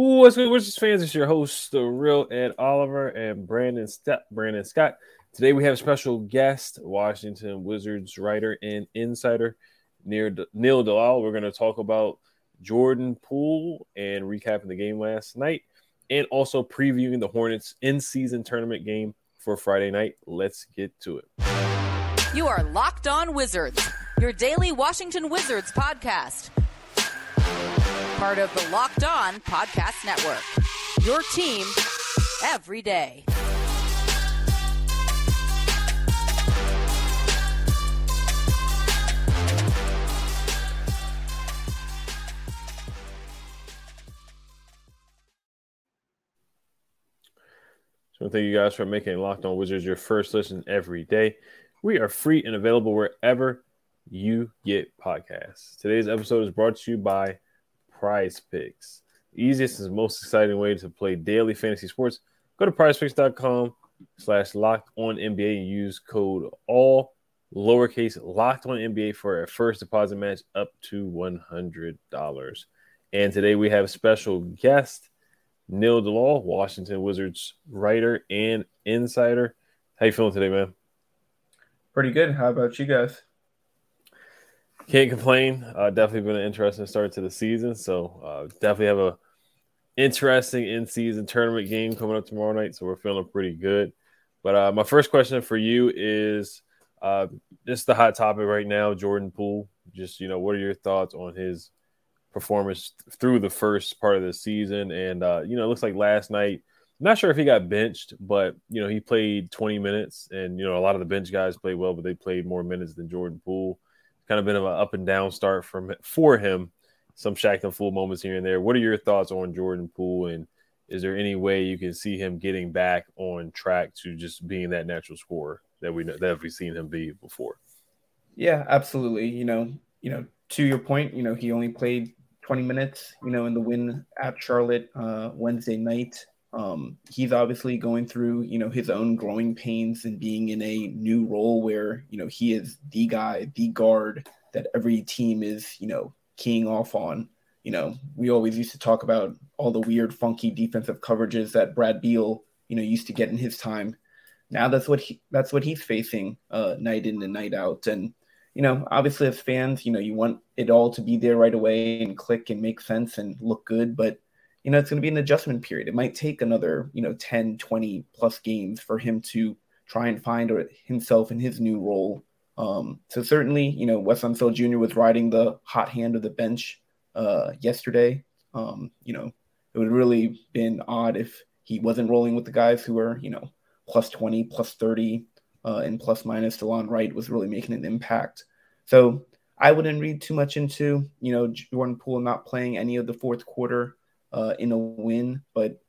What's good, Wizards fans? It's your host, the real Ed Oliver and Brandon Step, Brandon Scott. Today we have a special guest, Washington Wizards writer and insider Neil Dalal. We're going to talk about Jordan Poole and recapping the game last night, and also previewing the Hornets in-season tournament game for Friday night. Let's get to it. You are locked on Wizards, your daily Washington Wizards podcast. Part of the Locked On Podcast Network. Your team every day. So thank you guys for making Locked On Wizards your first listen every day. We are free and available wherever you get podcasts. Today's episode is brought to you by Prize Picks. Easiest and most exciting way to play daily fantasy sports. Go to prizepicks.com slash locked on NBA and use code all lowercase locked on NBA for a first deposit match up to $100. And today we have special guest Neil Dalal, Washington Wizards writer and insider. How you feeling today, man? Pretty good. How about you guys? Can't complain. Uh, definitely been an interesting start to the season. So uh, definitely have a interesting in-season tournament game coming up tomorrow night. So we're feeling pretty good. But uh, my first question for you is uh, just the hot topic right now, Jordan Poole. Just you know, what are your thoughts on his performance through the first part of the season. And uh, you know, it looks like last night. I'm not sure if he got benched, but you know, he played 20 minutes, and you know, a lot of the bench guys played well, but they played more minutes than Jordan Poole. Kind of been of an up and down start from for him. Some Shaqtin' Fool moments here and there. What are your thoughts on Jordan Poole, and is there any way you can see him getting back on track to just being that natural scorer that we know that we've seen him be before? Yeah, absolutely. You know, you know, to your point, you know, he only played 20 minutes, you know, in the win at Charlotte uh, Wednesday night. Um, he's obviously going through, you know, his own growing pains and being in a new role where, you know, he is the guy, the guard that every team is, you know, keying off on. You know, we always used to talk about all the weird, funky defensive coverages that Brad Beal, you know, used to get in his time. Now that's what he that's what he's facing uh, night in and night out. And you know, obviously as fans, you know, you want it all to be there right away and click and make sense and look good, but you know, it's going to be an adjustment period. It might take another, you know, 10, 20 plus games for him to try and find himself in his new role. Um, so certainly, you know, Wes Unseld Jr. was riding the hot hand of the bench uh, yesterday. Um, you know, it would really been odd if he wasn't rolling with the guys who are, you know, plus 20, plus 30, uh, and plus minus Delon Wright was really making an impact. So I wouldn't read too much into, you know, Jordan Poole not playing any of the fourth quarter uh, in a win, but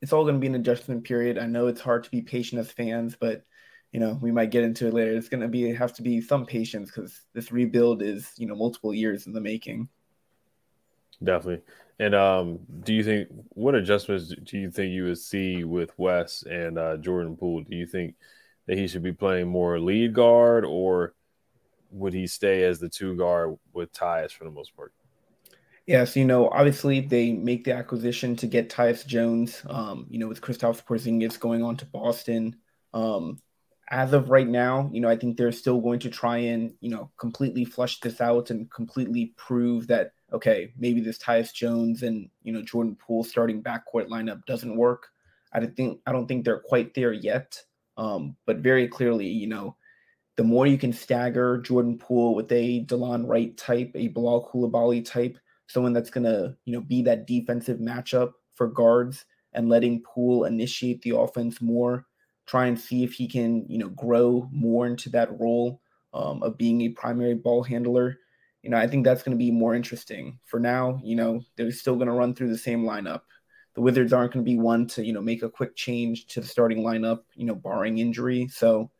it's all going to be an adjustment period. I know it's hard to be patient as fans, but you know we might get into it later. It's going to be have to be some patience because this rebuild is you know multiple years in the making. Definitely. And um, do you think what adjustments do you think you would see with Wes and uh, Jordan Poole? Do you think that he should be playing more lead guard, or would he stay as the two guard with Tyus for the most part? Yes, you know, obviously they make the acquisition to get Tyus Jones. Um, you know, with Kristaps Porzingis going on to Boston. Um, as of right now, you know, I think they're still going to try and you know completely flush this out and completely prove that okay, maybe this Tyus Jones and you know Jordan Poole starting backcourt lineup doesn't work. I don't think I don't think they're quite there yet. Um, but very clearly, you know, the more you can stagger Jordan Poole with a Delon Wright type, a Bilal Coulibaly type, someone that's gonna, you know, be that defensive matchup for guards and letting Poole initiate the offense more, try and see if he can, you know, grow more into that role um, of being a primary ball handler. you know, I think that's going to be more interesting. For now, you know, they're still going to run through the same lineup. The Wizards aren't going to be one to, you know, make a quick change to the starting lineup, you know, barring injury. So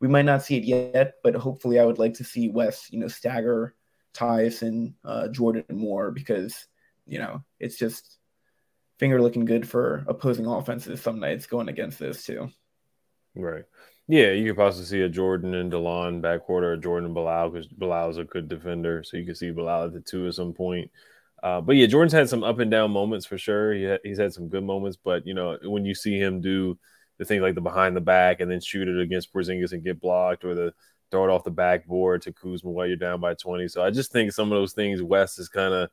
we might not see it yet, but hopefully I would like to see Wes, you know, stagger Tyus and uh, Jordan more because, you know, it's just finger looking good for opposing offenses some nights going against this too. Right. Yeah, you could possibly see a Jordan and Delon backcourt or a Jordan and Bilal because Bilal is a good defender. So you could see Bilal at the two at some point. Uh, but yeah, Jordan's had some up and down moments for sure. He ha- he's had some good moments, but you know when you see him do the thing like the behind the back and then shoot it against Porzingis and get blocked, or the throw it off the backboard to Kuzma while you're down by 20. So I just think some of those things Wes has kind of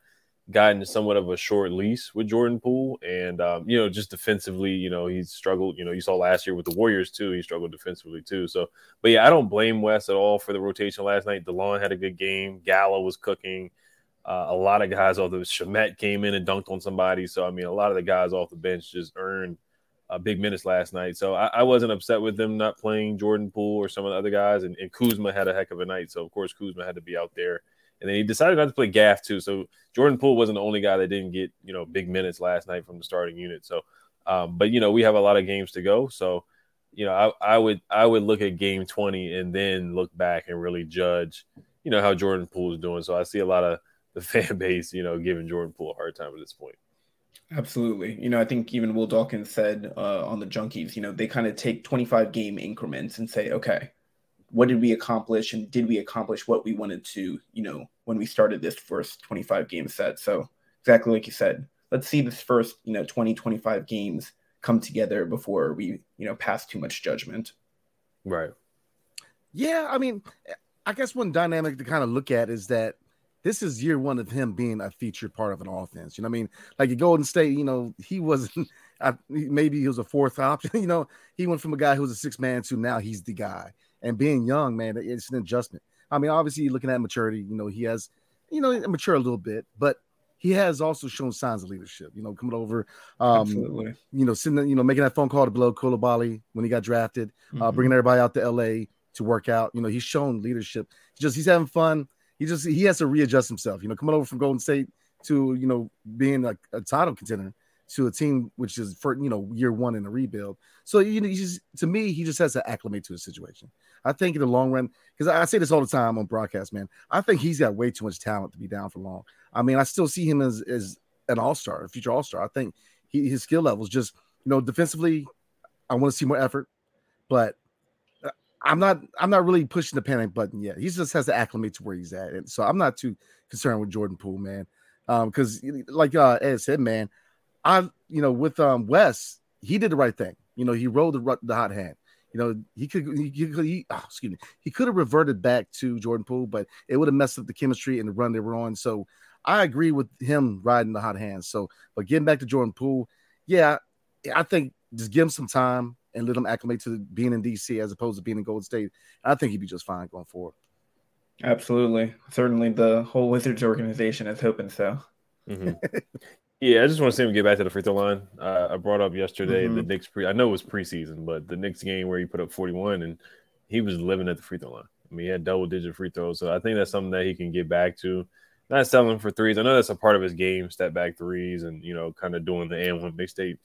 gotten somewhat of a short lease with Jordan Poole. And, um, you know, just defensively, you know, he's struggled. You know, you saw last year with the Warriors too. He struggled defensively too. So, but yeah, I don't blame Wes at all for the rotation last night. Delon had a good game. Gallo was cooking. Uh, a lot of guys off the came in and dunked on somebody. So, I mean, a lot of the guys off the bench just earned uh, big minutes last night. So I, I, wasn't upset with them not playing Jordan Poole or some of the other guys. And, and Kuzma had a heck of a night. So, of course, Kuzma had to be out there and then he decided not to play Gaff too. So Jordan Poole wasn't the only guy that didn't get you know big minutes last night from the starting unit. So, um, but you know we have a lot of games to go. So, you know I, I would I would look at game twenty and then look back and really judge you know how Jordan Poole is doing. So I see a lot of the fan base you know giving Jordan Poole a hard time at this point. Absolutely. You know, I think even Will Dawkins said uh, on the Junkies, you know, they kind of take 25 game increments and say, okay, what did we accomplish and did we accomplish what we wanted to you know when we started this first 25 game set? So exactly like you said let's see this first you know 20 25 games come together before we you know pass too much judgment. Right. Yeah i mean i guess one dynamic to kind of look at is that this is year one of him being a featured part of an offense you know i mean like at golden state you know he wasn't maybe he was a fourth option you know he went from a guy who was a six man to now he's the guy and being young, man, it's an adjustment. I mean, obviously, looking at maturity, you know, he has, you know, mature a little bit, but he has also shown signs of leadership. You know, coming over, um, Absolutely. you know, sending, you know, making that phone call to Bilal Coulibaly when he got drafted, uh, mm-hmm. uh, bringing everybody out to LA to work out. You know, he's shown leadership. Just he's having fun. He just he has to readjust himself. You know, coming over from Golden State to you know being a, a title contender to a team which is for you know year one in a rebuild. So you know, just, to me, he just has to acclimate to the situation. I think in the long run, because I, I say this all the time on broadcast, man, I think he's got way too much talent to be down for long. I mean, I still see him as as an all star, a future all star. I think he, his skill levels just you know defensively, I want to see more effort, but I'm not I'm not really pushing the panic button yet. He just has to acclimate to where he's at, and so I'm not too concerned with Jordan Poole, man. Um, Because like uh, Ed said, man, I, you know, with um Wes, he did the right thing. You know, he rolled the, the hot hand. You know, he could, he, he oh, excuse me, he could have reverted back to Jordan Poole, but it would have messed up the chemistry and the run they were on. So I agree with him riding the hot hand. So, but getting back to Jordan Poole, yeah, I think just give him some time and let him acclimate to being in DC as opposed to being in Golden State. I think he'd be just fine going forward. Absolutely. Certainly the whole Wizards organization is hoping so. Mm-hmm. Yeah, I just want to see him get back to the free throw line. Uh, I brought up yesterday mm-hmm. the Knicks pre. I know it was preseason, but the Knicks game where he put up 41 and he was living at the free throw line. I mean, he had double digit free throws, so I think that's something that he can get back to. Not selling for threes. I know that's a part of his game, step back threes, and you know, kind of doing the and one mixtape,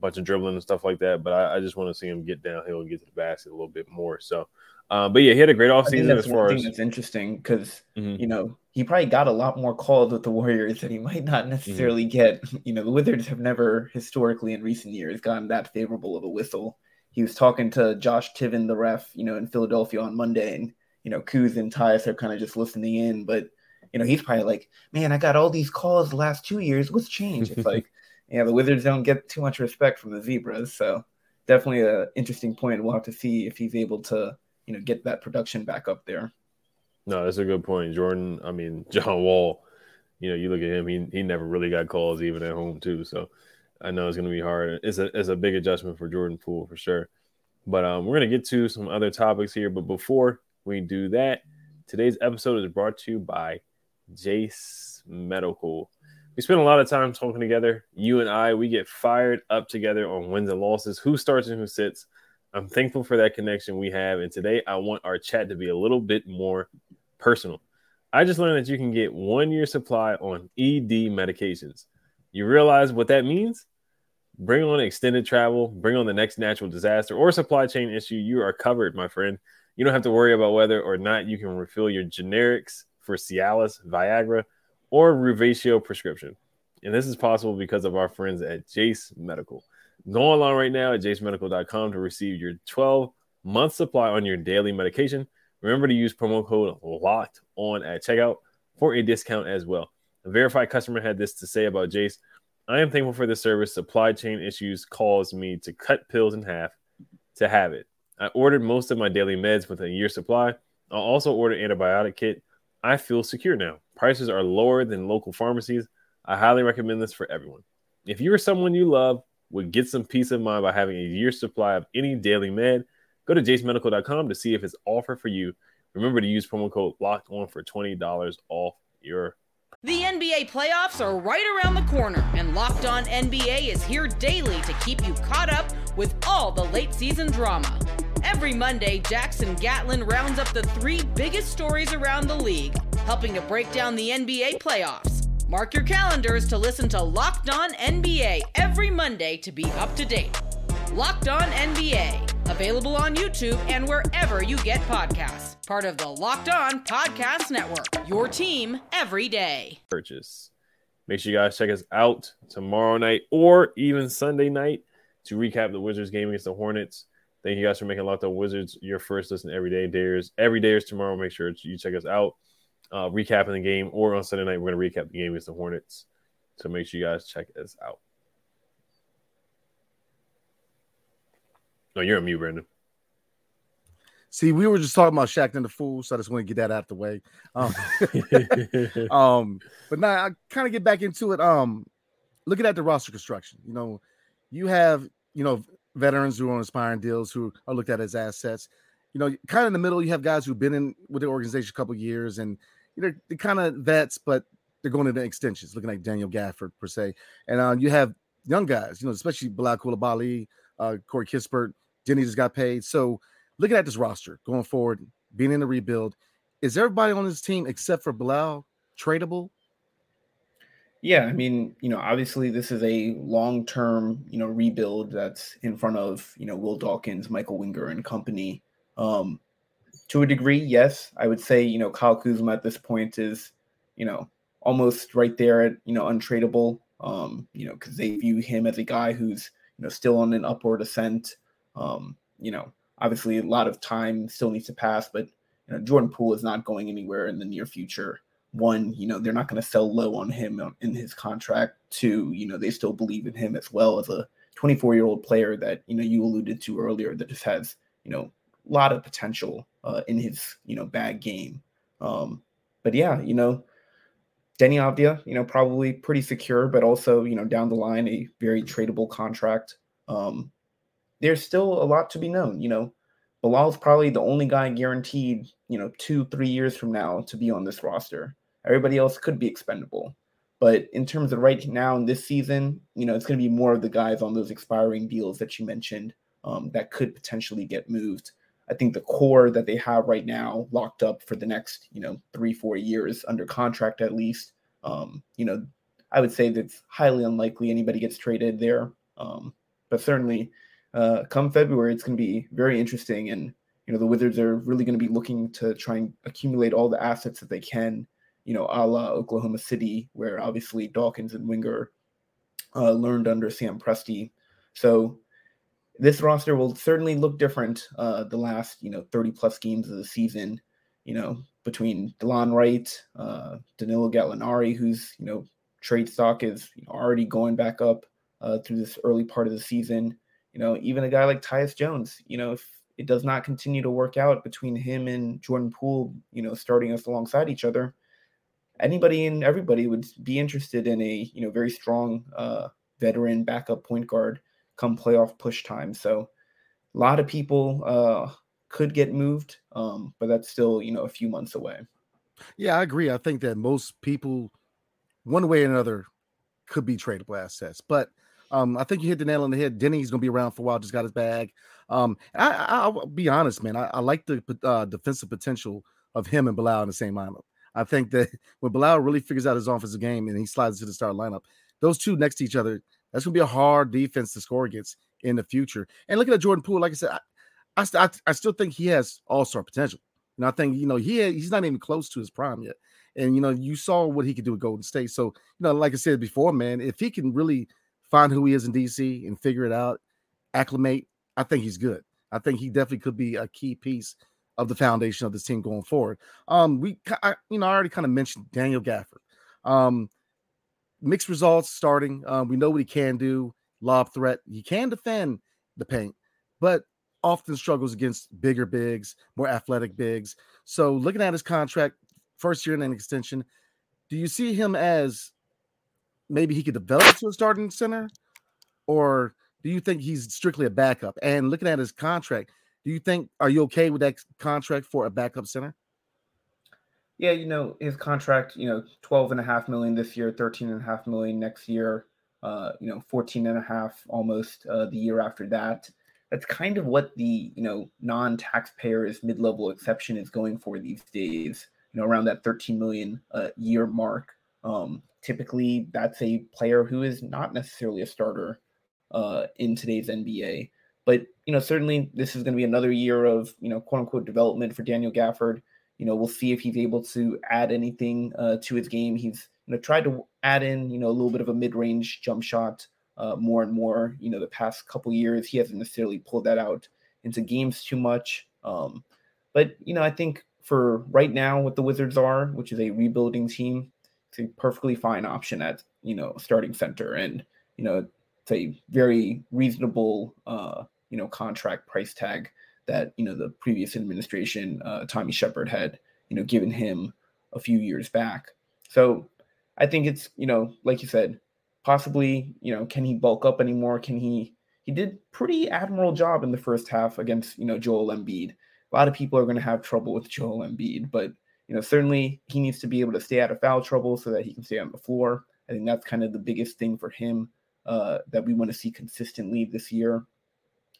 bunch of dribbling and stuff like that. But I, I just want to see him get downhill and get to the basket a little bit more. So uh, but yeah, he had a great offseason as far as that's interesting because mm-hmm. you know he probably got a lot more calls with the Warriors that he might not mm-hmm. necessarily mm-hmm. get. You know, the Wizards have never historically in recent years gotten that favorable of a whistle. He was talking to Josh Tiven, the ref, you know, in Philadelphia on Monday, and you know, Kuz and Tyus are kind of just listening in, but you know, he's probably like, "Man, I got all these calls the last two years. What's changed?" It's like, yeah, the Wizards don't get too much respect from the Zebras, so definitely an interesting point. We'll have to see if he's able to you know get that production back up there. No, that's a good point, Jordan. I mean, John Wall. You know, you look at him; he he never really got calls even at home too. So I know it's going to be hard. It's a it's a big adjustment for Jordan Poole for sure. But um, we're going to get to some other topics here. But before we do that, today's episode is brought to you by Jase Medical. We spend a lot of time talking together. You and I, we get fired up together on wins and losses, who starts and who sits. I'm thankful for that connection we have. And today I want our chat to be a little bit more personal. I just learned that you can get one year supply on ED medications. You realize what that means? Bring on extended travel, bring on the next natural disaster or supply chain issue. You are covered, my friend. You don't have to worry about whether or not you can refill your generics for Cialis, Viagra, or Revatio prescription. And this is possible because of our friends at Jase Medical. Go online right now at jasemedical.com to receive your 12 month supply on your daily medication. Remember to use promo code locked on at checkout for a discount as well. A verified customer had this to say about Jase. I am thankful for this service. Supply chain issues caused me to cut pills in half to have it. I ordered most of my daily meds with a year supply. I'll also order antibiotic kit. I feel secure now. Prices are lower than local pharmacies. I highly recommend this for everyone. If you or someone you love would get some peace of mind by having a year's supply of any daily med, go to jasemedical.com to see if it's offered for you. Remember to use promo code locked on for $20 off your the NBA playoffs are right around the corner, and Locked On NBA is here daily to keep you caught up with all the late season drama. Every Monday, Jackson Gatlin rounds up the three biggest stories around the league, helping to break down the NBA playoffs. Mark your calendars to listen to Locked On NBA every Monday to be up to date. Locked On NBA, available on YouTube and wherever you get podcasts. Part of the Locked On Podcast Network. Your team every day. Purchase. Make sure you guys check us out tomorrow night or even Sunday night to recap the Wizards game against the Hornets. Thank you guys for making Locked On Wizards your first listen every day. Dares every day is tomorrow. Make sure you check us out uh, recapping the game, or on Sunday night, we're going to recap the game against the Hornets. So make sure you guys check us out. No, you're a mute, Brandon. See, we were just talking about Shaqtin' a Fool, so I just want to get that out the way. Um, um but now I kind of get back into it. Um, looking at the roster construction, you know, you have you know veterans who are on expiring deals who are looked at as assets. You know, kind of in the middle, you have guys who've been in with the organization a couple years and you know, they're kind of vets, but they're going into extensions, looking like Daniel Gafford per se. And uh, you have young guys, you know, especially Bilal Coulibaly, uh, Corey Kispert, Deni just got paid. So looking at this roster going forward, being in the rebuild, is everybody on this team except for Bilal tradable? Yeah, I mean, you know, obviously this is a long-term, you know, rebuild that's in front of, you know, Will Dawkins, Michael Winger, and company. Um, to a degree, yes. I would say, you know, Kyle Kuzma at this point is, you know, almost right there at, you know, untradeable. Um, you know, because they view him as a guy who's, you know, still on an upward ascent. Um, you know, obviously a lot of time still needs to pass, but you know, Jordan Poole is not going anywhere in the near future. One, you know, they're not going to sell low on him in his contract. Two, you know, they still believe in him as well as a 24 year old player that, you know, you alluded to earlier that just has, you know, lot of potential uh, in his you know bad game. Um, but yeah, you know, Deni Avdija, you know, probably pretty secure, but also you know down the line a very tradable contract. Um, there's still a lot to be known. You know, Bilal's probably the only guy guaranteed, you know, two three years from now to be on this roster. Everybody else could be expendable. But in terms of right now in this season, you know, it's going to be more of the guys on those expiring deals that you mentioned um, that could potentially get moved. I think the core that they have right now locked up for the next, you know, three, four years under contract at least. Um, you know, I would say that's highly unlikely anybody gets traded there. Um, but certainly, uh, come February, it's going to be very interesting. And, you know, the Wizards are really going to be looking to try and accumulate all the assets that they can, you know, a la Oklahoma City, where obviously Dawkins and Winger uh, learned under Sam Presti. So, this roster will certainly look different uh, the last you know 30 plus games of the season you know between delon wright uh, danilo gallinari who's you know trade stock is already going back up uh, through this early part of the season. You know even a guy like tyus jones you know if it does not continue to work out between him and jordan poole you know starting us alongside each other anybody and everybody would be interested in a you know very strong uh, veteran backup point guard come playoff push time. So a lot of people uh, could get moved, um, but that's still you know a few months away. Yeah, I agree. I think that most people, one way or another, could be tradable assets. But um, I think you hit the nail on the head. Deni's going to be around for a while. Just got his bag. Um, I, will be honest, man. I, I like the uh, defensive potential of him and Bilal in the same lineup. I think that when Bilal really figures out his offensive game and he slides to the start lineup, those two next to each other, that's going to be a hard defense to score against in the future. And looking at Jordan Poole, like I said, I, I, I still think he has all star potential. And I think, you know, he he's not even close to his prime yet. And, you know, you saw what he could do with Golden State. So, you know, like I said before, man, if he can really find who he is in DC and figure it out, acclimate, I think he's good. I think he definitely could be a key piece of the foundation of this team going forward. Um, we, I, you know, I already kind of mentioned Daniel Gafford. Um, mixed results starting. Um, we know what he can do. Lob threat. He can defend the paint, but often struggles against bigger bigs, more athletic bigs. So looking at his contract, first year in an extension, do you see him as maybe he could develop to a starting center, or do you think he's strictly a backup? And looking at his contract, do you think are you okay with that contract for a backup center? Yeah, you know, his contract, you know, 12 and a half million this year, 13 and a half million next year, uh, you know, 14 and a half almost uh, the year after that. That's kind of what the, you know, non-taxpayers mid-level exception is going for these days, you know, around that 13 million uh, year mark. Um, typically that's a player who is not necessarily a starter uh, in today's NBA. But, you know, certainly this is going to be another year of, you know, quote unquote development for Daniel Gafford you know, we'll see if he's able to add anything uh, to his game. He's you know tried to add in you know a little bit of a mid-range jump shot uh, more and more. You know, the past couple years he hasn't necessarily pulled that out into games too much. Um, but you know, I think for right now, what the Wizards are, which is a rebuilding team, it's a perfectly fine option at you know starting center, and you know it's a very reasonable uh, you know contract price tag that you know the previous administration, uh, Tommy Sheppard, had you know given him a few years back. So I think it's you know like you said, possibly you know can he bulk up anymore? Can he? He did pretty admirable job in the first half against you know Joel Embiid. A lot of people are going to have trouble with Joel Embiid, but you know certainly he needs to be able to stay out of foul trouble so that he can stay on the floor. I think that's kind of the biggest thing for him uh, that we want to see consistently this year.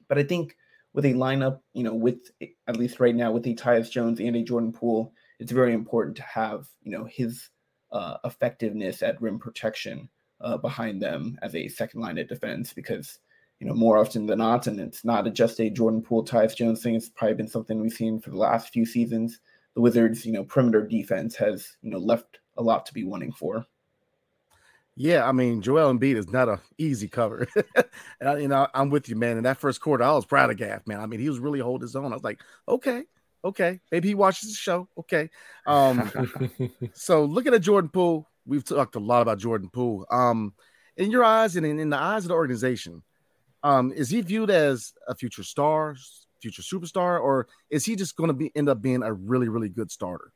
But I think with a lineup, you know, with at least right now with a Tyus Jones and a Jordan Poole, it's very important to have, you know, his uh, effectiveness at rim protection uh, behind them as a second line of defense because, you know, more often than not, and it's not just a Jordan Poole, Tyus Jones thing, it's probably been something we've seen for the last few seasons. The Wizards, you know, perimeter defense has, you know, left a lot to be wanting for. Yeah, I mean, Joel Embiid is not an easy cover. and, you know, I'm with you, man. In that first quarter, I was proud of Gaff, man. I mean, he was really holding his own. I was like, okay, okay, maybe he watches the show. Okay. Um, so looking at Jordan Poole, we've talked a lot about Jordan Poole. Um, in your eyes and in, in the eyes of the organization, um, is he viewed as a future star, future superstar, or is he just going to be end up being a really, really good starter?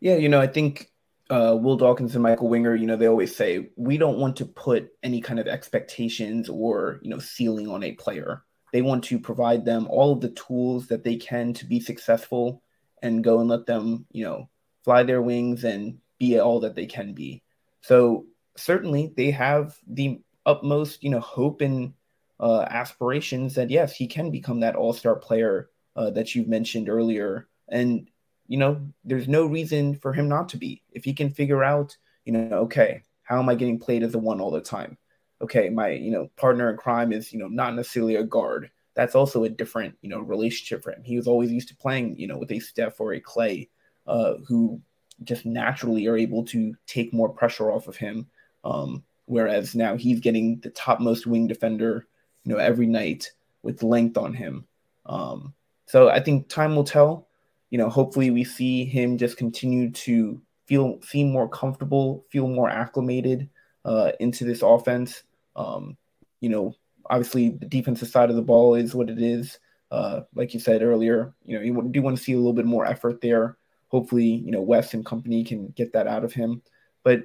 Yeah, you know, I think uh, Will Dawkins and Michael Winger, you know, they always say we don't want to put any kind of expectations or you know ceiling on a player. They want to provide them all of the tools that they can to be successful and go and let them, you know, fly their wings and be all that they can be. So certainly they have the utmost, you know, hope and uh, aspirations that yes, he can become that all-star player uh, that you've mentioned earlier. And you know, there's no reason for him not to be. If he can figure out, you know, okay, how am I getting played as a one all the time? Okay, my, you know, partner in crime is, you know, not necessarily a guard. That's also a different, you know, relationship for him. He was always used to playing, you know, with a Steph or a Clay, uh, who just naturally are able to take more pressure off of him. Um, whereas now he's getting the topmost wing defender, you know, every night with length on him. Um, so I think time will tell you know, hopefully we see him just continue to feel seem more comfortable, feel more acclimated uh, into this offense. Um, you know, obviously the defensive side of the ball is what it is. Uh, like you said earlier, you know, you do want to see a little bit more effort there. Hopefully, you know, Wes and company can get that out of him. But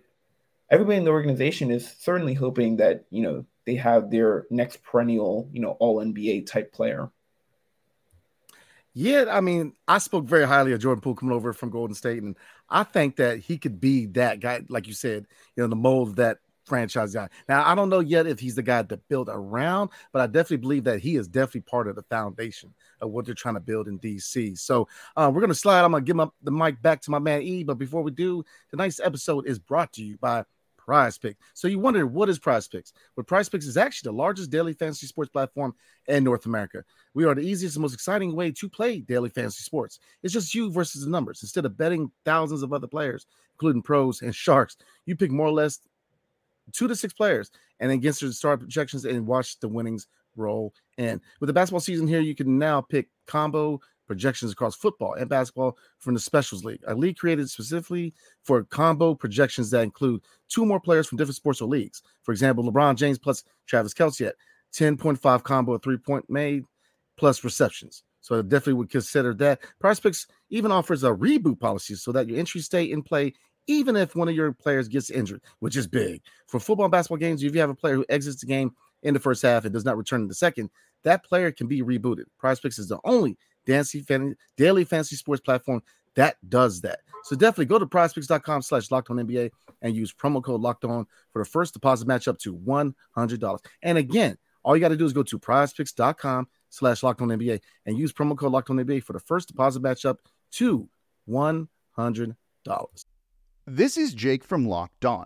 everybody in the organization is certainly hoping that, you know, they have their next perennial, you know, all NBA type player. Yeah, I mean, I spoke very highly of Jordan Poole coming over from Golden State, and I think that he could be that guy, like you said, you know, the mold that franchise guy. Now, I don't know yet if he's the guy to build around, but I definitely believe that he is definitely part of the foundation of what they're trying to build in DC. So uh, we're going to slide. I'm going to give my, the mic back to my man E. But before we do, tonight's episode is brought to you by Prize Picks. So you wonder what is Prize Picks? Well, Prize Picks is actually the largest daily fantasy sports platform in North America. We are the easiest and most exciting way to play daily fantasy sports. It's just you versus the numbers. Instead of betting thousands of other players, including pros and sharks, you pick more or less two to six players and against the start projections and watch the winnings roll in. With the basketball season here, you can now pick combo projections across football and basketball from the Specials League, a league created specifically for combo projections that include two more players from different sports or leagues. For example, LeBron James plus Travis Kelce at 10.5 combo, three point made plus receptions. So I definitely would consider that. Prize Picks even offers a reboot policy so that your entry stay in play even if one of your players gets injured, which is big. For football and basketball games, if you have a player who exits the game in the first half and does not return in the second, that player can be rebooted. Prize Picks is the only daily fantasy sports platform that does that. So definitely go to prizepicks.com slash locked on NBA and use promo code locked on for the first deposit match up to $100. And again, all you got to do is go to prizepicks.com slash locked on NBA and use promo code locked on NBA for the first deposit match up to $100. This is Jake from Locked On.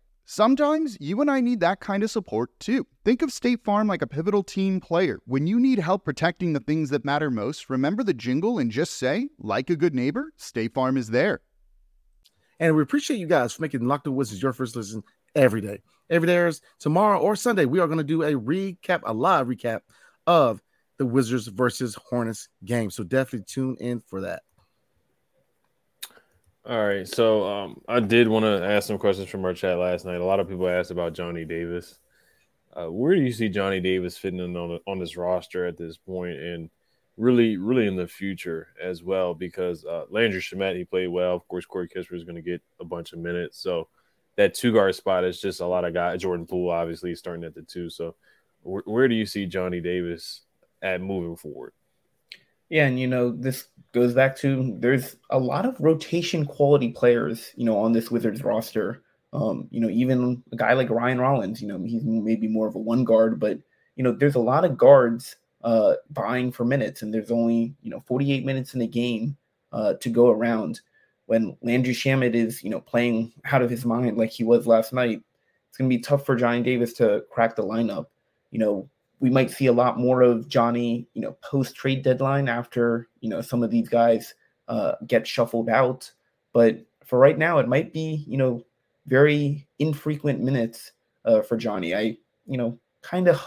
Sometimes you and I need that kind of support too. Think of State Farm like a pivotal team player. When you need help protecting the things that matter most, remember the jingle and just say, like a good neighbor, State Farm is there. And we appreciate you guys for making Locked On Wizards your first listen every day. Every day is tomorrow or Sunday. We are going to do a recap, a live recap of the Wizards versus Hornets game. So definitely tune in for that. All right, so um, I did want to ask some questions from our chat last night. A lot of people asked about Johnny Davis. Uh, where do you see Johnny Davis fitting in on on this roster at this point, and really, really in the future as well? Because uh, Landry Shamet he played well. Of course, Corey Kispert is going to get a bunch of minutes, so that two guard spot is just a lot of guys. Jordan Poole obviously starting at the two. So, where do you see Johnny Davis at moving forward? Yeah, and you know, this goes back to there's a lot of rotation quality players, you know, on this Wizards roster. Um, you know, even a guy like Ryan Rollins, you know, he's maybe more of a one guard, but you know, there's a lot of guards uh vying for minutes, and there's only, you know, 48 minutes in a game uh to go around. When Landry Shamet is, you know, playing out of his mind like he was last night, it's gonna be tough for Johnny Davis to crack the lineup. You know, we might see a lot more of Johnny, you know, post trade deadline after you know some of these guys uh, get shuffled out. But for right now, it might be you know very infrequent minutes uh, for Johnny. I you know kind of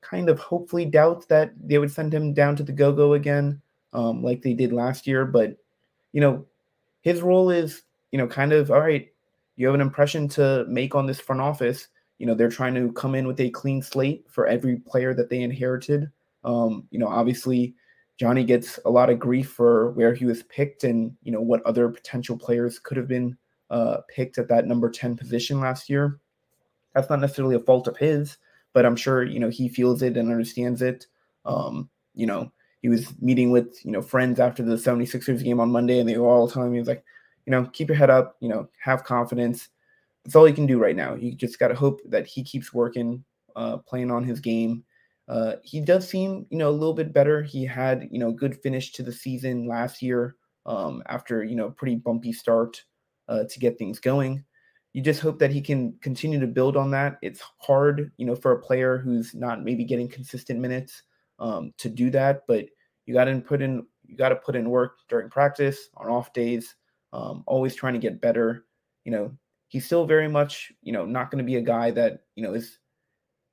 kind of hopefully doubt that they would send him down to the Go-Go again um, like they did last year. But you know his role is you know kind of all right. You have an impression to make on this front office you know, they're trying to come in with a clean slate for every player that they inherited. Um, you know, obviously, Johnny gets a lot of grief for where he was picked and, you know, what other potential players could have been uh, picked at that number 10 position last year. That's not necessarily a fault of his, but I'm sure, you know, he feels it and understands it. Um, you know, he was meeting with, you know, friends after the 76ers game on Monday and they were all telling me, like, you know, keep your head up, you know, have confidence that's all he can do right now. You just got to hope that he keeps working, uh, playing on his game. Uh, he does seem, you know, a little bit better. He had, you know, good finish to the season last year um, after, you know, pretty bumpy start uh, to get things going. You just hope that he can continue to build on that. It's hard, you know, for a player who's not maybe getting consistent minutes um, to do that, but you got to put in you got to put in work during practice on off days. Um, always trying to get better you know, he's still very much, you know, not going to be a guy that, you know, is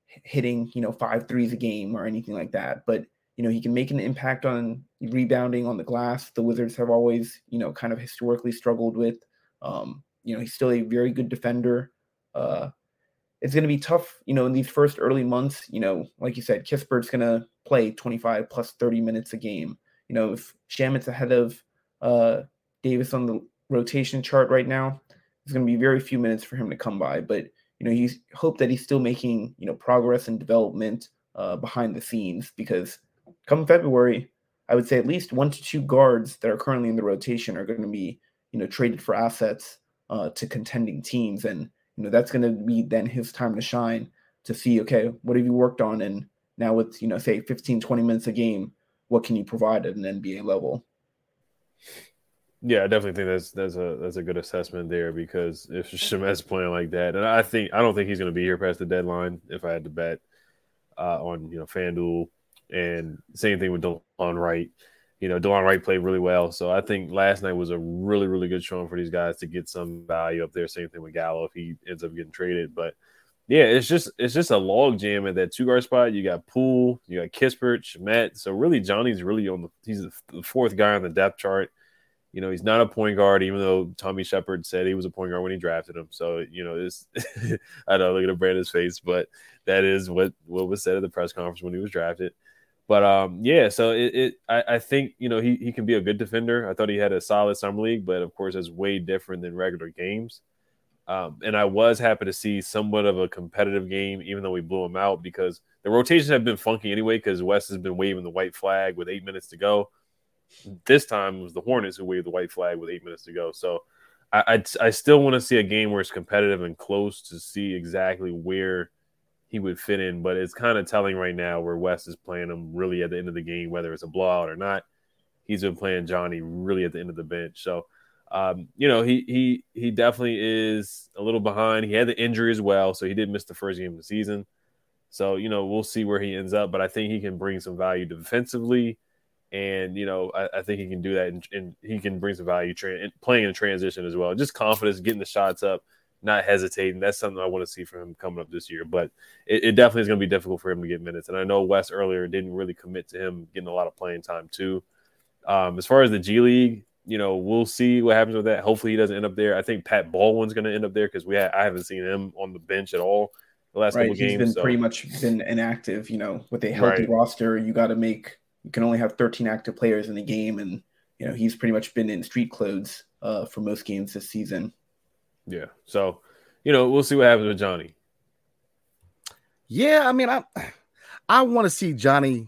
hitting, you know, five threes a game or anything like that. But, you know, he can make an impact on rebounding on the glass. The Wizards have always, you know, kind of historically struggled with. Um, you know, he's still a very good defender. Uh, it's going to be tough, you know, in these first early months. You know, like you said, Kispert's going to play 25 plus 30 minutes a game. You know, if Shamet's ahead of uh, Davis on the rotation chart right now, there's going to be very few minutes for him to come by. But you know, he's hope that he's still making you know progress and development uh, behind the scenes because come February, I would say at least one to two guards that are currently in the rotation are going to be you know traded for assets uh, to contending teams, and you know that's going to be then his time to shine to see okay what have you worked on and now with you know say 15 20 minutes a game what can you provide at an nba level yeah, I definitely think that's that's a that's a good assessment there because if Shamet's playing like that, and I think I don't think he's going to be here past the deadline. If I had to bet uh, on you know FanDuel, and same thing with Delon Wright. You know, Delon Wright played really well, so I think last night was a really really good showing for these guys to get some value up there. Same thing with Gallo if he ends up getting traded, but yeah, it's just it's just a log jam at that two guard spot. You got Poole, you got Kispert, Shamet. So really, Johnny's really on the he's the fourth guy on the depth chart you know, he's not a point guard, even though Tommy Sheppard said he was a point guard when he drafted him. So, you know, this I don't look at Brandon's face, but that is what what was said at the press conference when he was drafted. But um, yeah, so it, it I, I, think you know he he can be a good defender. I thought he had a solid summer league, but of course, it's way different than regular games. Um, and I was happy to see somewhat of a competitive game, even though we blew him out because the rotations have been funky anyway. Because Wes has been waving the white flag with eight minutes to go. This time was the Hornets who waved the white flag with eight minutes to go. So I, I, I still want to see a game where it's competitive and close to see exactly where he would fit in. But it's kind of telling right now where Wes is playing him really at the end of the game, whether it's a blowout or not. He's been playing Johnny really at the end of the bench. So, um, you know, he he he definitely is a little behind. He had the injury as well, so he did miss the first game of the season. So, you know, we'll see where he ends up. But I think he can bring some value defensively and you know I, I, think he can do that, and, and he can bring some value tra- playing in transition as well. Just confidence, getting the shots up, not hesitating. That's something I want to see from him coming up this year. But it, it definitely is going to be difficult for him to get minutes. And I know Wes earlier didn't really commit to him getting a lot of playing time too. Um, as far as the G League, you know, we'll see what happens with that. Hopefully, he doesn't end up there. I think Pat Baldwin's going to end up there because we ha- I haven't seen him on the bench at all the last right. couple He's games. He's been so. pretty much been inactive. You know, with a healthy Right. roster, you got to make you can only have 13 active players in the game, and you know he's pretty much been in street clothes uh, for most games this season. Yeah. So, you know, we'll see what happens with Johnny. Yeah, I mean, I I want to see Johnny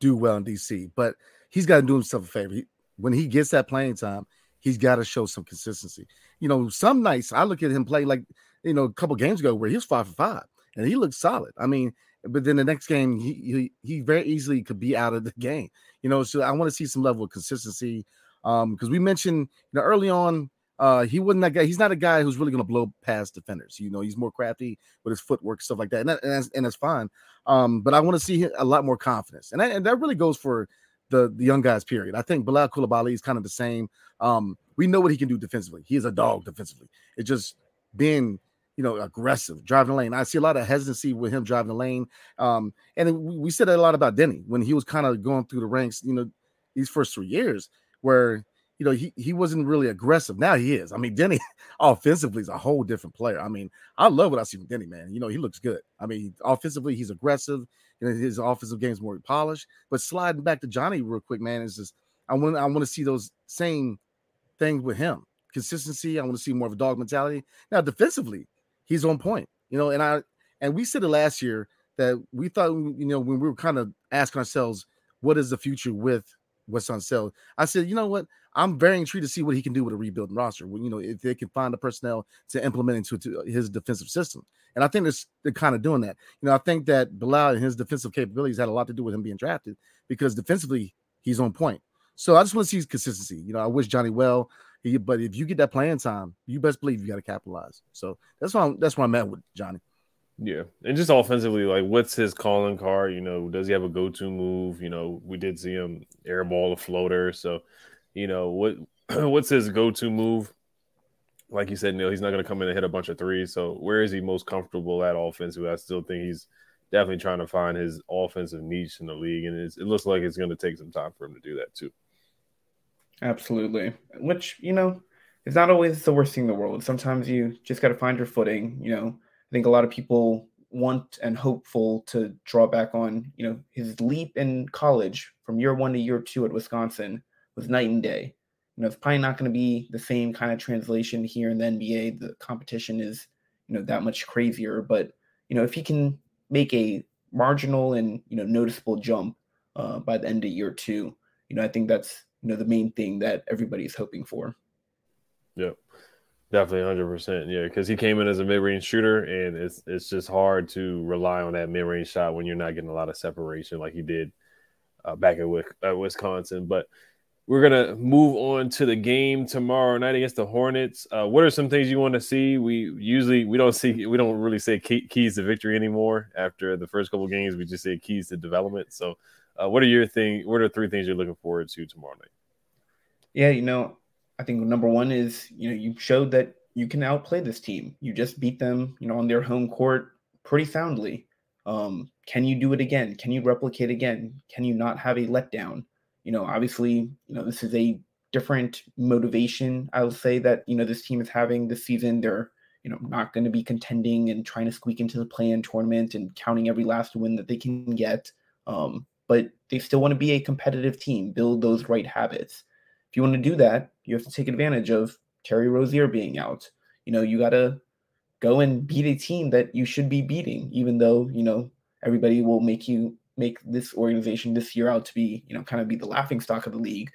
do well in DC, but he's got to do himself a favor. He, when he gets that playing time, he's got to show some consistency. You know, some nights I look at him play like you know a couple games ago where he was five for five and he looked solid. I mean, but then the next game he he, he very easily could be out of the game. You know, so I want to see some level of consistency. Um, because we mentioned you know early on uh, he wasn't that guy. He's not a guy who's really going to blow past defenders. You know, he's more crafty with his footwork, stuff like that, and, that, and that's and that's fine. Um, but I want to see a lot more confidence, and that, and that really goes for the the young guys. Period. I think Bilal Coulibaly is kind of the same. Um, we know what he can do defensively. He is a dog defensively. It's just being you know aggressive, driving the lane. I see a lot of hesitancy with him driving the lane. Um, and we said a lot about Deni when he was kind of going through the ranks. You know, these first three years where you know, he, he wasn't really aggressive. Now he is. I mean, Deni offensively is a whole different player. I mean, I love what I see from Deni, man. You know, he looks good. I mean, offensively, he's aggressive. You know, his offensive game is more polished. But sliding back to Johnny real quick, man, is just I want I want to see those same things with him. Consistency. I want to see more of a dog mentality. Now, defensively, he's on point. You know, and I and we said it last year that we thought, you know, when we were kind of asking ourselves, what is the future with Wes Unseld? I said, you know what? I'm very intrigued to see what he can do with a rebuilding roster. You know, if they can find the personnel to implement into to uh, his defensive system, and I think they're, they're kind of doing that. You know, I think that Bilal and his defensive capabilities had a lot to do with him being drafted because defensively he's on point. So I just want to see his consistency. You know, I wish Johnny well, he, but if you get that playing time, you best believe you got to capitalize. So that's why I'm, that's why I'm at with Johnny. Yeah, and just offensively, like what's his calling card? You know, does he have a go-to move? You know, we did see him airball a floater, so you know what what's his go-to move like you said, Neil, he's not going to come in and hit a bunch of threes. So where is he most comfortable at offensively? I still think he's definitely trying to find his offensive niche in the league, and it looks like it's going to take some time for him to do that too. Absolutely, which you know is not always the worst thing in the world. Sometimes you just got to find your footing. You know, I think a lot of people want and hopeful to draw back on. You know, his leap in college from year one to year two at Wisconsin was night and day. You know, it's probably not going to be the same kind of translation here in the NBA. The competition is, you know, that much crazier. But you know, if he can make a marginal and you know noticeable jump uh, by the end of year two, you know, I think that's you know the main thing that everybody's hoping for. Yep. Definitely, hundred percent. Yeah, because he came in as a mid-range shooter, and it's it's just hard to rely on that mid-range shot when you're not getting a lot of separation like he did uh, back at, Wisconsin. But we're gonna move on to the game tomorrow night against the Hornets. Uh, what are some things you want to see? We usually we don't see we don't really say key, keys to victory anymore. After the first couple games, we just say keys to development. So, uh, what are your thing? What are three things you're looking forward to tomorrow night? Yeah, you know, I think number one is you know you showed that you can outplay this team. You just beat them, you know, on their home court pretty soundly. Um, can you do it again? Can you replicate again? Can you not have a letdown? You know, obviously, you know this is a different motivation. I will say that you know this team is having this season. They're you know not going to be contending and trying to squeak into the play-in tournament and counting every last win that they can get. Um, but they still want to be a competitive team, build those right habits. If you want to do that, you have to take advantage of Terry Rozier being out. You know, you got to go and beat a team that you should be beating, even though, you know, everybody will make you make this organization this year out to be, you know, kind of be the laughing stock of the league.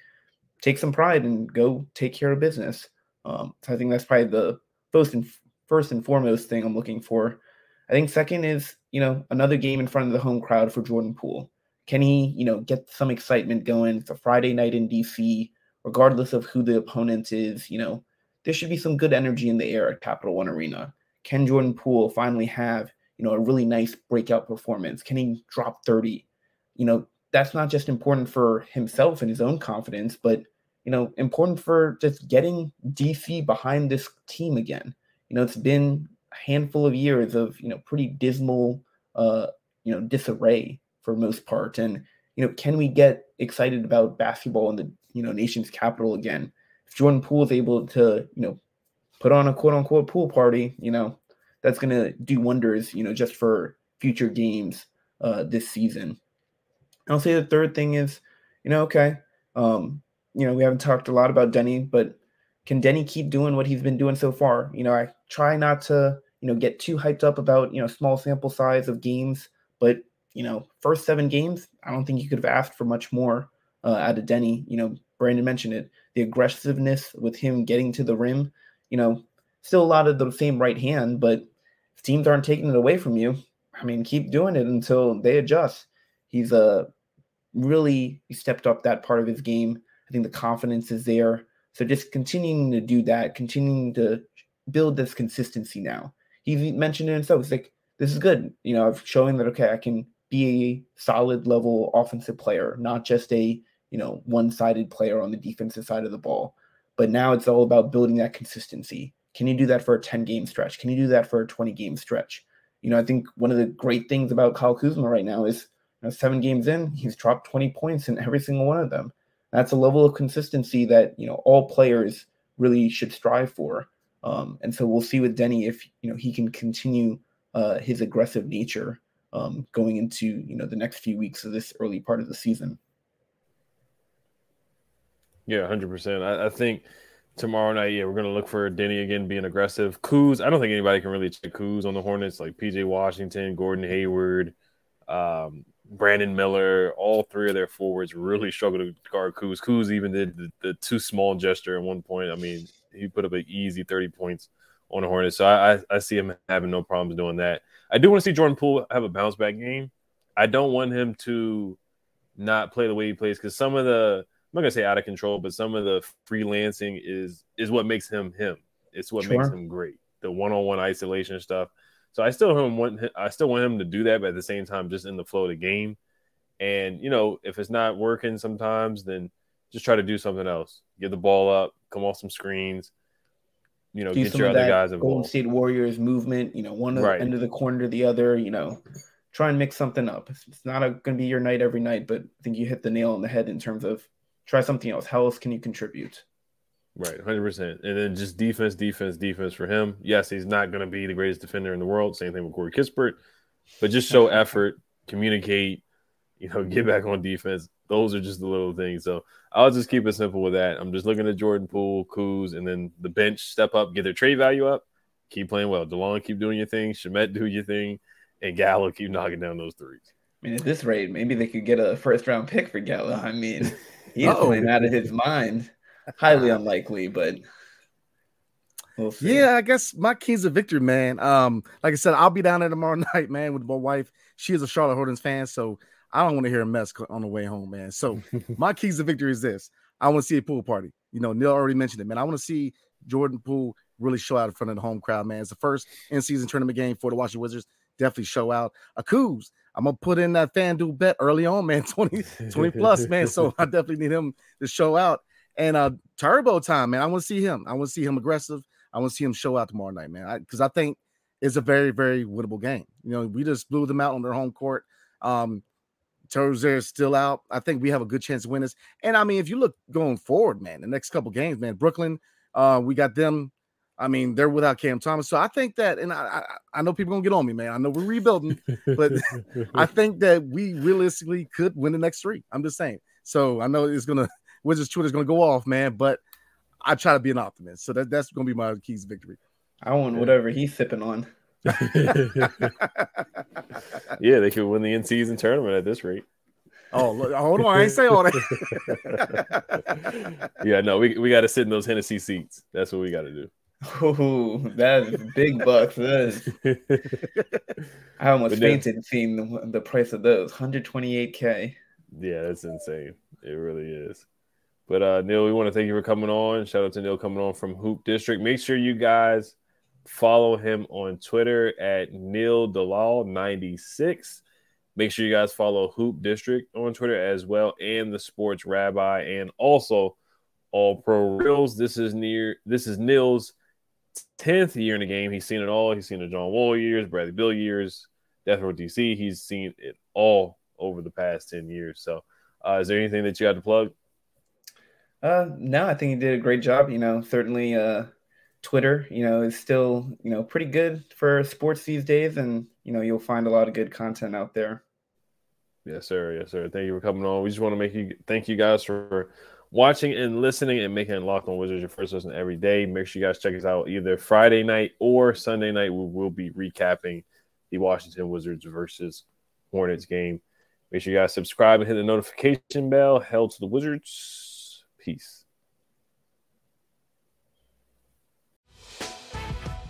Take some pride and go take care of business. Um, so I think that's probably the first and first and foremost thing I'm looking for. I think second is, you know, another game in front of the home crowd for Jordan Poole. Can he, you know, get some excitement going? A Friday night in DC regardless of who the opponent is, you know, there should be some good energy in the air at Capital One Arena. Can Jordan Poole finally have, you know, a really nice breakout performance? Can he drop 30? You know, that's not just important for himself and his own confidence, but you know, important for just getting DC behind this team again. You know, it's been a handful of years of, you know, pretty dismal uh, you know, disarray for most part. And, you know, can we get excited about basketball in the you know nation's capital again. If Jordan Poole is able to you know put on a quote unquote pool party, you know that's going to do wonders. You know just for future games uh, this season. I'll say the third thing is you know okay um, you know we haven't talked a lot about Deni, but can Deni keep doing what he's been doing so far? You know I try not to you know get too hyped up about you know small sample size of games, but you know first seven games I don't think you could have asked for much more uh, out of Deni. You know, Brandon mentioned it. The aggressiveness with him getting to the rim, you know, still a lot of the same right hand, but if teams aren't taking it away from you, I mean, keep doing it until they adjust. He's uh, really stepped up that part of his game. I think the confidence is there. So just continuing to do that, continuing to build this consistency now. He mentioned it himself. It's like, this is good. You know, of showing that, okay, I can be a solid level offensive player, not just a you know, one-sided player on the defensive side of the ball. But now it's all about building that consistency. Can you do that for a 10 game stretch? Can you do that for a 20 game stretch? You know, I think one of the great things about Kyle Kuzma right now is you know, seven games in, he's dropped 20 points in every single one of them. That's a level of consistency that, you know, all players really should strive for. Um, and so we'll see with Deni if, you know, he can continue uh, his aggressive nature um, going into, you know, the next few weeks of this early part of the season. Yeah, hundred percent. I, I, think tomorrow night, yeah, we're gonna look for Deni again being aggressive. Kuz, I don't think anybody can really check Kuz on the Hornets, like PJ Washington, Gordon Hayward, um, Brandon Miller. All three of their forwards really struggle to guard Kuz. Kuz even did the, the too small gesture at one point. I mean, he put up an easy thirty points on the Hornets. So I, I, I see him having no problems doing that. I do want to see Jordan Poole have a bounce back game. I don't want him to not play the way he plays because some of the I'm not gonna say out of control, but some of the freelancing is is what makes him him. It's what sure. makes him great. The one-on-one isolation stuff. So I still want I still want him to do that, but at the same time, just in the flow of the game. And you know, if it's not working sometimes, then just try to do something else. Get the ball up, come off some screens. You know, get your of other guys Golden. State Warriors movement, you know, one Right. end of the corner to the other, you know, try and mix something up. It's, it's not going to be your night every night, but I think you hit the nail on the head in terms of try something else. How else can you contribute? Right, hundred percent. And then just defense, defense, defense for him. Yes, he's not going to be the greatest defender in the world. Same thing with Corey Kispert, but just show effort, communicate, you know, get back on defense. Those are just the little things. So I'll just keep it simple with that. I'm just looking at Jordan Poole, Kuz, and then the bench step up, get their trade value up, keep playing well. Delon, keep doing your thing. Shamet, do your thing, and Gallo, keep knocking down those threes. I mean, at this rate, maybe they could get a first round pick for Gallo. I mean, he's Uh-oh. playing out of his mind. Highly unlikely, but we'll. Yeah, I guess my keys of victory, man. Um, like I said, I'll be down there tomorrow night, man, with my wife. She is a Charlotte Hornets fan, so I don't want to hear a mess on the way home, man. So my keys to victory is this: I want to see a pool party. You know, Neil already mentioned it, man. I want to see Jordan Poole really show out in front of the home crowd, man. It's the first in-season tournament game for the Washington Wizards. Definitely show out. A Kuz, I'm gonna put in that FanDuel bet early on, man. 20, 20 plus, man. So I definitely need him to show out. And uh Turbo time, man. I want to see him. I want to see him aggressive. I want to see him show out tomorrow night, man. Because I, think it's a very, very winnable game. You know, we just blew them out on their home court. Um, Terzier is still out. I think we have a good chance to win this. And I mean, if you look going forward, man, the next couple games, man, Brooklyn, uh, we got them. I mean, they're without Cam Thomas, so I think that, and I, I, I know people gonna get on me, man. I know we're rebuilding, but I think that we realistically could win the next three. I'm just saying. So I know it's gonna Wizards Twitter's gonna go off, man, but I try to be an optimist. So that, that's gonna be my keys to victory. I want whatever he's sipping on. yeah, they could win the in-season tournament at this rate. Oh, look, hold on, I ain't say all that. yeah, no, we, we got to sit in those Hennessy seats. That's what we got to do. Ooh, that is big bucks. That is, I almost But then- fainted seeing the, the price of those 128k. Yeah, that's insane. It really is. But uh Neil, we want to thank you for coming on. Shout out to Neil coming on from Hoop District. Make sure you guys follow him on Twitter at Neil Dalal 96. Make sure you guys follow Hoop District on Twitter as well, and the Sports Rabbi, and also All Pro Reels. This is near. This is Neil's tenth year in the game. He's seen it all. He's seen the John Wall years, Bradley Beal years, Death Row DC. He's seen it all over the past ten years. So, uh, is there anything that you got to plug? Uh, no, I think he did a great job. You know, certainly, uh, Twitter, you know, is still, you know, pretty good for sports these days, and you know, you'll find a lot of good content out there. Yes, sir. Yes, sir. Thank you for coming on. We just want to make you thank you guys for watching and listening and making Locked On Wizards your first listen every day. Make sure you guys check us out either Friday night or Sunday night. We will be recapping the Washington Wizards versus Hornets game. Make sure you guys subscribe and hit the notification bell. Hell to the Wizards. Peace.